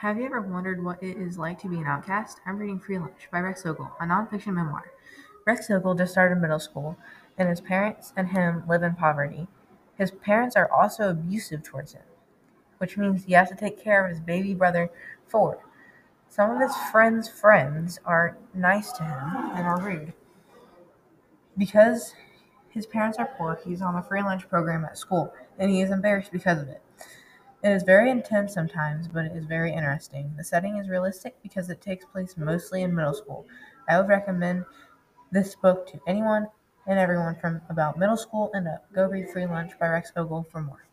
Have you ever wondered what it is like to be an outcast? I'm reading Free Lunch by Rex Ogle, a nonfiction memoir. Rex Ogle just started middle school, and his parents and him live in poverty. His parents are also abusive towards him, which means he has to take care of his baby brother, Ford. Some of his friends' friends are nice to him and are rude. Because his parents are poor, he's on a free lunch program at school, and he is embarrassed because of it. It is very intense sometimes, but it is very interesting. The setting is realistic because it takes place mostly in middle school. I would recommend this book to anyone and everyone from about middle school and up. Go read Free Lunch by Rex Ogle for more.